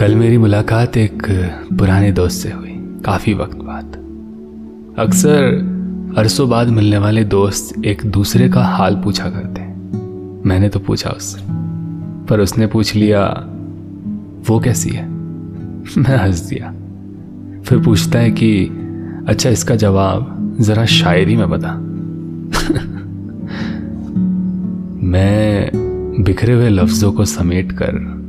कल मेरी मुलाकात एक पुराने दोस्त से हुई, काफ़ी वक्त बाद। अक्सर अरसों बाद मिलने वाले दोस्त एक दूसरे का हाल पूछा करते हैं। मैंने तो पूछा उससे, पर उसने पूछ लिया, वो कैसी है? मैं हंस दिया। फिर पूछता है कि अच्छा इसका जवाब ज़रा शायरी में बता। मैं बिखरे हुए लफ्ज़ों को समेट कर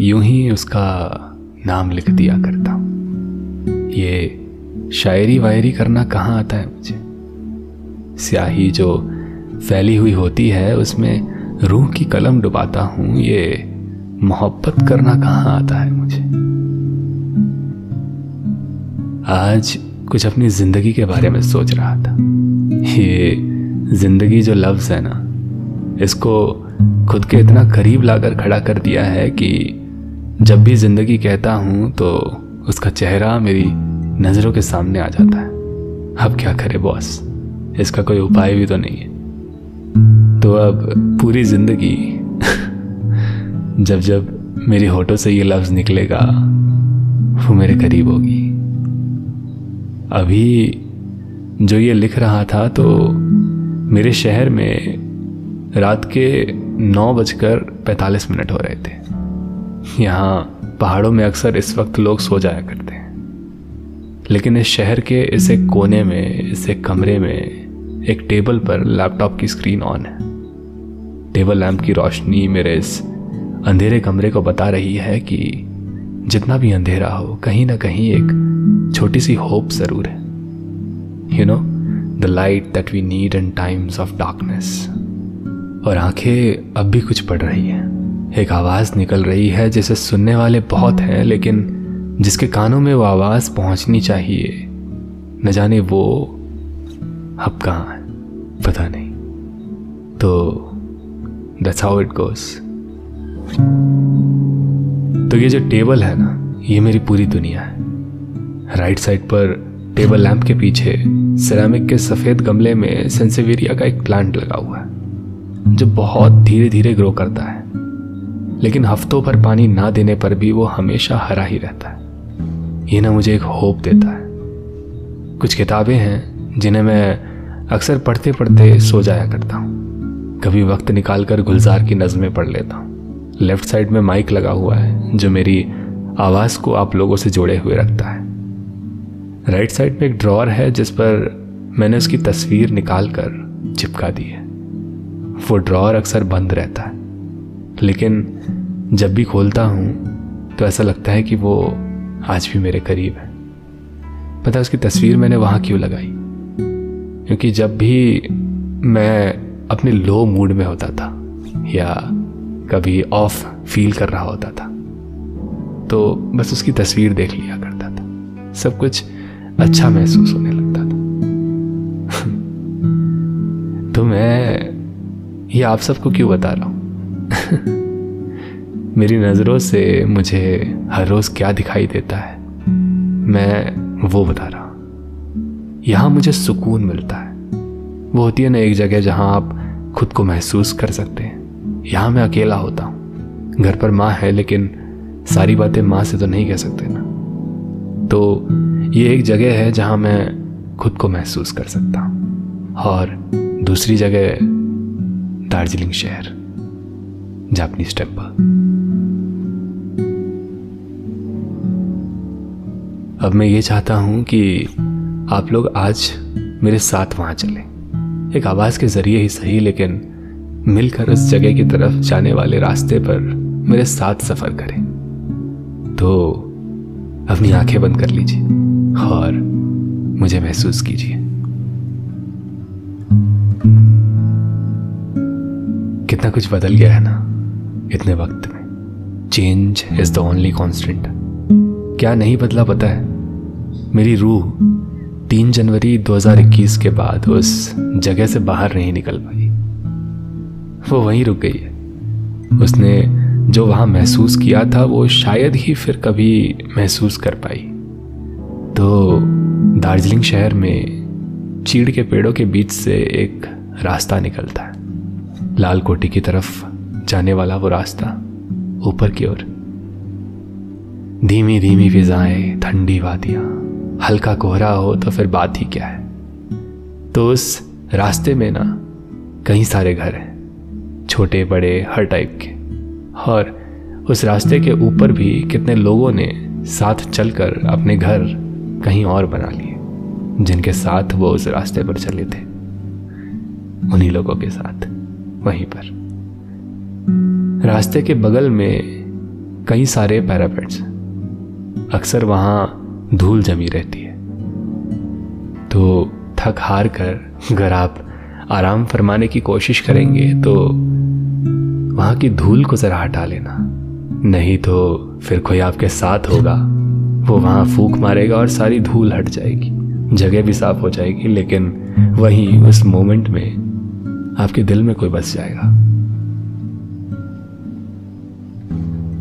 यूँ ही उसका नाम लिख दिया करता। हूँ ये शायरी वायरी करना कहाँ आता है मुझे? स्याही जो फैली हुई होती है, उसमें रूह की कलम डुबाता हूँ, ये मोहब्बत करना कहाँ आता है मुझे? आज कुछ अपनी ज़िंदगी के बारे में सोच रहा था। ये ज़िंदगी जो लफ्ज है ना, इसको खुद के इतना करीब लाकर खड़ा कर दिया है कि जब भी ज़िंदगी कहता हूँ तो उसका चेहरा मेरी नज़रों के सामने आ जाता है। अब क्या करे बॉस इसका कोई उपाय भी तो नहीं है। तो अब पूरी ज़िंदगी जब जब मेरी होठों से ये लफ्ज़ निकलेगा, वो मेरे करीब होगी। अभी जो ये लिख रहा था तो मेरे शहर में रात के नौ बजकर पैंतालीस मिनट हो रहे थे। यहाँ पहाड़ों में अक्सर इस वक्त लोग सो जाया करते हैं। लेकिन इस शहर के इस एक कोने में, इस एक कमरे में, एक टेबल पर लैपटॉप की स्क्रीन ऑन है। टेबल लैम्प की रोशनी मेरे इस अंधेरे कमरे को बता रही है कि जितना भी अंधेरा हो, कहीं ना कहीं एक छोटी सी होप ज़रूर है। You know the light that we need in times of darkness और आँखें अब भी कुछ पढ़ रही हैं। एक आवाज़ निकल रही है जिसे सुनने वाले बहुत हैं, लेकिन जिसके कानों में वो आवाज़ पहुंचनी चाहिए। न जाने वो अब कहाँ है, पता नहीं। तो दैट्स हाउ इट गोस तो ये जो टेबल है ना, ये मेरी पूरी दुनिया है। राइट साइड पर टेबल लैंप के पीछे सिरेमिक के सफ़ेद गमले में सेंसेवेरिया का एक प्लांट लगा हुआ है, जो बहुत धीरे धीरे ग्रो करता है। लेकिन हफ्तों भर पानी ना देने पर भी वो हमेशा हरा ही रहता है। ये ना मुझे एक होप देता है। कुछ किताबें हैं जिन्हें मैं अक्सर पढ़ते पढ़ते सो जाया करता हूँ। कभी वक्त निकाल कर गुलजार की नज़में पढ़ लेता हूँ। लेफ़्ट साइड में माइक लगा हुआ है, जो मेरी आवाज़ को आप लोगों से जोड़े हुए रखता है। राइट साइड में एक ड्रॉर है जिस पर मैंने उसकी तस्वीर निकाल कर चिपका दी है। वो ड्रॉर अक्सर बंद रहता है। लेकिन जब भी खोलता हूँ तो ऐसा लगता है कि वो आज भी मेरे करीब है। पता उसकी तस्वीर मैंने वहाँ क्यों लगाई? क्योंकि जब भी मैं अपने लो मूड में होता था, या कभी ऑफ़ फील कर रहा होता था तो बस उसकी तस्वीर देख लिया करता था। सब कुछ अच्छा महसूस होने लगता था। तो मैं ये आप सबको क्यों बता रहा हूँ? मेरी नज़रों से मुझे हर रोज़ क्या दिखाई देता है, मैं वो बता रहा यहाँ मुझे सुकून मिलता है। वो होती है ना एक जगह जहाँ आप खुद को महसूस कर सकते हैं। यहाँ मैं अकेला होता हूँ। घर पर माँ है, लेकिन सारी बातें माँ से तो नहीं कह सकते ना। तो ये एक जगह है जहाँ मैं खुद को महसूस कर सकता हूँ। और दूसरी जगह दार्जिलिंग शहर। जापानीज टेंपल अब मैं ये चाहता हूँ कि आप लोग आज मेरे साथ वहाँ चलें। एक आवाज़ के ज़रिए ही सही, लेकिन मिलकर उस जगह की तरफ़ जाने वाले रास्ते पर मेरे साथ सफ़र करें। तो अपनी आँखें बंद कर लीजिए और मुझे महसूस कीजिए। कितना कुछ बदल गया है ना? इतने वक्त में। Change is the only constant क्या नहीं बदला पता है? मेरी रूह तीन जनवरी 2021 के बाद उस जगह से बाहर नहीं निकल पाई। वो वहीं रुक गई है। उसने जो वहाँ महसूस किया था, वो शायद ही फिर कभी महसूस कर पाई। तो दार्जिलिंग शहर में चीड़ के पेड़ों के बीच से एक रास्ता निकलता है। लाल कोटी की तरफ़ जाने वाला वो रास्ता ऊपर की ओर। धीमी धीमी फिजाएँ, ठंडी वादियाँ, हल्का कोहरा हो तो फिर बात ही क्या है? तो उस रास्ते में ना कई सारे घर हैं छोटे बड़े हर टाइप के। और उस रास्ते के ऊपर भी कितने लोगों ने साथ चलकर अपने घर कहीं और बना लिए, जिनके साथ वो उस रास्ते पर चले थे। उन्हीं लोगों के साथ, वहीं पर। रास्ते के बगल में कई सारे पैरापेट्स अक्सर वहाँ धूल जमी रहती है। तो थक हार कर अगर आप आराम फरमाने की कोशिश करेंगे तो वहाँ की धूल को जरा हटा लेना। नहीं तो फिर कोई आपके साथ होगा। वो वहाँ फूक मारेगा और सारी धूल हट जाएगी। जगह भी साफ़ हो जाएगी, लेकिन वहीं उस मोमेंट में आपके दिल में कोई बस जाएगा।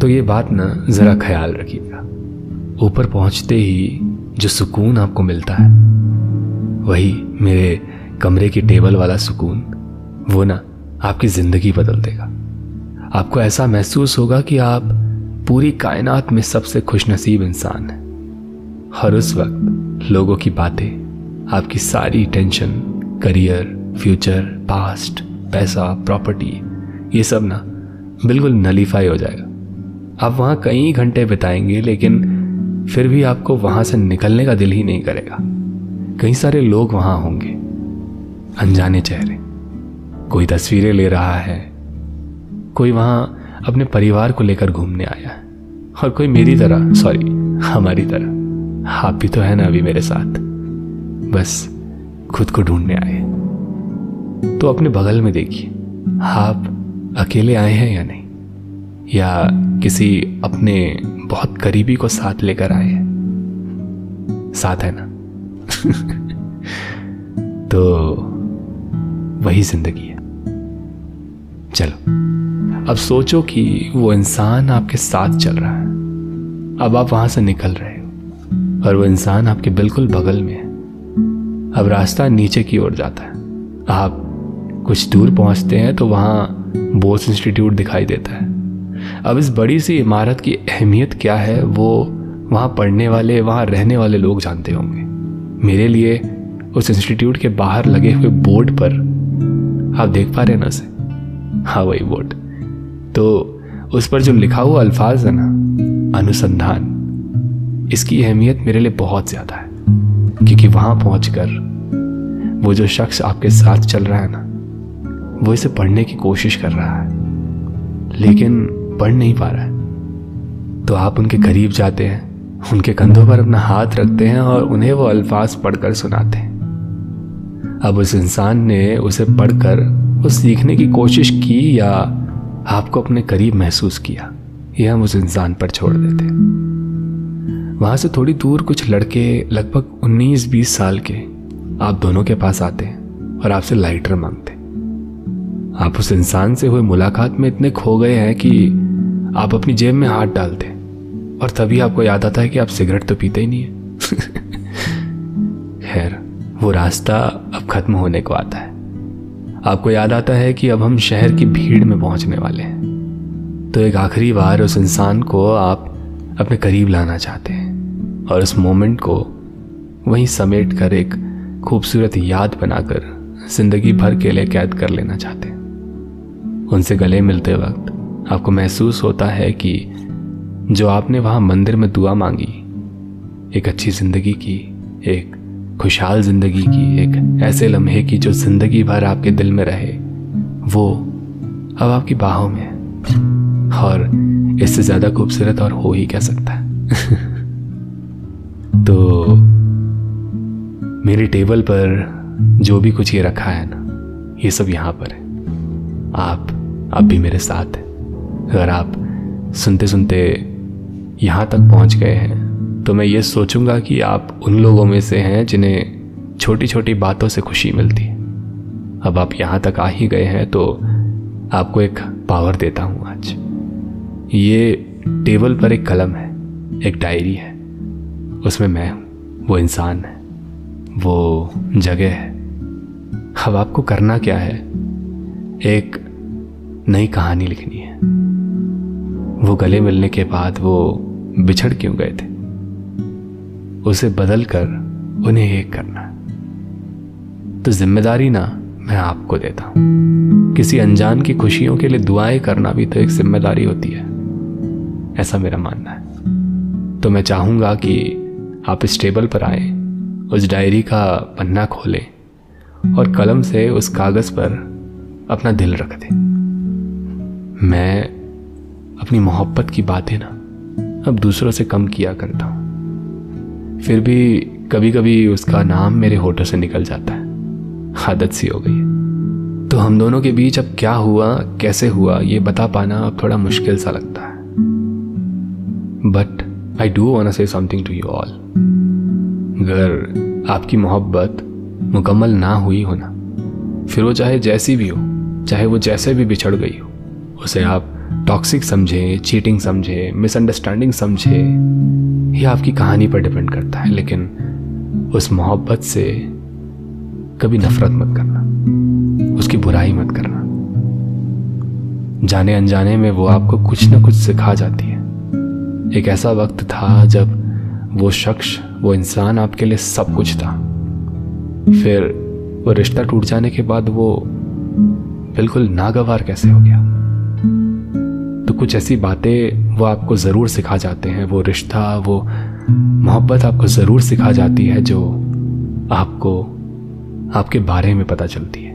तो ये बात ना जरा ख्याल रखिएगा। ऊपर पहुँचते ही जो सुकून आपको मिलता है, वही मेरे कमरे की टेबल वाला सुकून, वो ना आपकी ज़िंदगी बदल देगा। आपको ऐसा महसूस होगा कि आप पूरी कायनात में सबसे खुशनसीब इंसान हैं। हर उस वक्त लोगों की बातें, आपकी सारी टेंशन, करियर, फ्यूचर, पास्ट, पैसा, प्रॉपर्टी, ये सब ना बिल्कुल नलीफाई हो जाएगा। आप वहाँ कई घंटे बिताएँगे, लेकिन फिर भी आपको वहाँ से निकलने का दिल ही नहीं करेगा। कई सारे लोग वहाँ होंगे। अनजाने चेहरे। कोई तस्वीरें ले रहा है। कोई वहाँ अपने परिवार को लेकर घूमने आया है। और कोई मेरी तरह, सॉरी, हमारी तरह। आप भी तो है ना अभी मेरे साथ। बस खुद को ढूँढने आए। तो अपने बगल में देखिए। आप अकेले आए हैं या नहीं? या किसी अपने बहुत करीबी को साथ लेकर आए। साथ है ना? तो वही ज़िंदगी है। चलो, अब सोचो कि वो इंसान आपके साथ चल रहा है। अब आप वहाँ से निकल रहे हो, और वो इंसान आपके बिल्कुल बगल में है। अब रास्ता नीचे की ओर जाता है। आप कुछ दूर पहुँचते हैं तो वहाँ बोस इंस्टीट्यूट दिखाई देता है। अब इस बड़ी सी इमारत की अहमियत क्या है, वो वहाँ पढ़ने वाले, वहाँ रहने वाले लोग जानते होंगे। मेरे लिए उस इंस्टीट्यूट के बाहर लगे हुए बोर्ड पर आप देख पा रहे हैं ना उसे? हाँ वही बोर्ड। तो उस पर जो लिखा हुआ अल्फाज है ना, अनुसंधान, इसकी अहमियत मेरे लिए बहुत ज़्यादा है। क्योंकि वहाँ पहुंचकर वो जो शख्स आपके साथ चल रहा है ना, वो इसे पढ़ने की कोशिश कर रहा है। लेकिन पढ़ नहीं पा रहा है। तो आप उनके करीब जाते हैं, उनके कंधों पर अपना हाथ रखते हैं और उन्हें वो अल्फाज पढ़कर सुनाते हैं। अब उस इंसान ने उसे पढ़कर वो सीखने की कोशिश की या आपको अपने करीब महसूस किया, यह हम उस इंसान पर छोड़ देते वहाँ से थोड़ी दूर कुछ लड़के लगभग 19-20 साल के, आप दोनों के पास आते हैं और आपसे लाइटर मांगते आप उस इंसान से हुए मुलाकात में इतने खो गए हैं कि आप अपनी जेब में हाथ डालते और तभी आपको याद आता है कि आप सिगरेट तो पीते ही नहीं है। खैर, वो रास्ता अब खत्म होने को आता है। आपको याद आता है कि अब हम शहर की भीड़ में पहुँचने वाले हैं। तो एक आखिरी बार उस इंसान को आप अपने करीब लाना चाहते हैं और उस मोमेंट को वहीं समेट कर एक खूबसूरत याद बनाकर ज़िंदगी भर के लिए कैद कर लेना चाहते हैं। उनसे गले मिलते वक्त आपको महसूस होता है कि जो आपने वहाँ मंदिर में दुआ मांगी, एक अच्छी ज़िंदगी की, एक खुशहाल ज़िंदगी की, एक ऐसे लम्हे की जो ज़िंदगी भर आपके दिल में रहे, वो अब आपकी बाहों में है। और इससे ज़्यादा खूबसूरत और हो ही क्या सकता है? तो मेरी टेबल पर जो भी कुछ ये रखा है ना, ये सब यहाँ पर है। आप आप भी मेरे साथ हैं। अगर आप सुनते सुनते यहाँ तक पहुँच गए हैं तो मैं ये सोचूँगा कि आप उन लोगों में से हैं जिन्हें छोटी छोटी बातों से खुशी मिलती है। अब आप यहाँ तक आ ही गए हैं तो आपको एक पावर देता हूँ आज। ये टेबल पर एक कलम है, एक डायरी है। उसमें मैं हूँ, वो इंसान है, वो जगह है। अब आपको करना क्या है? एक नई कहानी लिखनी है। वो गले मिलने के बाद वो बिछड़ क्यों गए थे? उसे बदल कर उन्हें एक करना तो ज़िम्मेदारी ना मैं आपको देता हूँ। किसी अनजान की खुशियों के लिए दुआएँ करना भी तो एक ज़िम्मेदारी होती है। ऐसा मेरा मानना है। तो मैं चाहूँगा कि आप इस टेबल पर आए, उस डायरी का पन्ना खोलें और कलम से उस कागज़ पर अपना दिल रख दें। मैं अपनी मोहब्बत की बातें ना अब दूसरों से कम किया करता हूँ। फिर भी कभी कभी उसका नाम मेरे होठों से निकल जाता है। आदत सी हो गई है। तो हम दोनों के बीच अब क्या हुआ, कैसे हुआ, ये बता पाना अब थोड़ा मुश्किल सा लगता है। But I do want say something to you all अगर आपकी मोहब्बत मुकम्मल ना हुई हो ना, फिर वो चाहे जैसी भी हो, चाहे वो जैसे भी बिछड़ गई हो उसे आप टॉक्सिक समझे चीटिंग समझे मिसअंडरस्टैंडिंग समझे, ये आपकी कहानी पर डिपेंड करता है। लेकिन उस मोहब्बत से कभी नफरत मत करना। उसकी बुराई मत करना। जाने अनजाने में वो आपको कुछ ना कुछ सिखा जाती है। एक ऐसा वक्त था जब वो शख्स, वो इंसान आपके लिए सब कुछ था। फिर वो रिश्ता टूट जाने के बाद वो बिल्कुल नागवार कैसे हो गया? कुछ ऐसी बातें वो आपको ज़रूर सिखा जाते हैं, वो रिश्ता, वो मोहब्बत आपको ज़रूर सिखा जाती है जो आपको, आपके बारे में पता चलती है।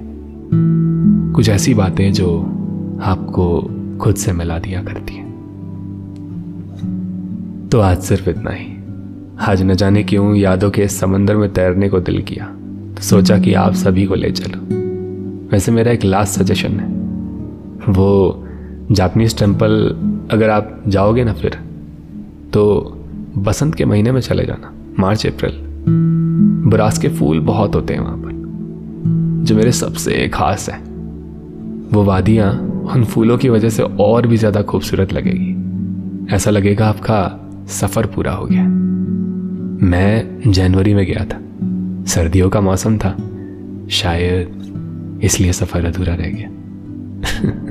कुछ ऐसी बातें जो आपको खुद से मिला दिया करती हैं। तो आज सिर्फ़ इतना ही। आज न जाने क्यों यादों के इस समंदर में तैरने को दिल किया तो सोचा कि आप सभी को ले चलो। वैसे मेरा एक लास्ट सजेशन है। वो जापनीज टेंपल अगर आप जाओगे ना फिर तो बसंत के महीने में चले जाना, मार्च, अप्रैल। बुरास के फूल बहुत होते हैं वहाँ पर। जो मेरे सबसे खास है, वो वादियाँ उन फूलों की वजह से और भी ज़्यादा खूबसूरत लगेगी। ऐसा लगेगा आपका सफ़र पूरा हो गया। मैं जनवरी में गया था। सर्दियों का मौसम था। शायद इसलिए सफ़र अधूरा रह गया।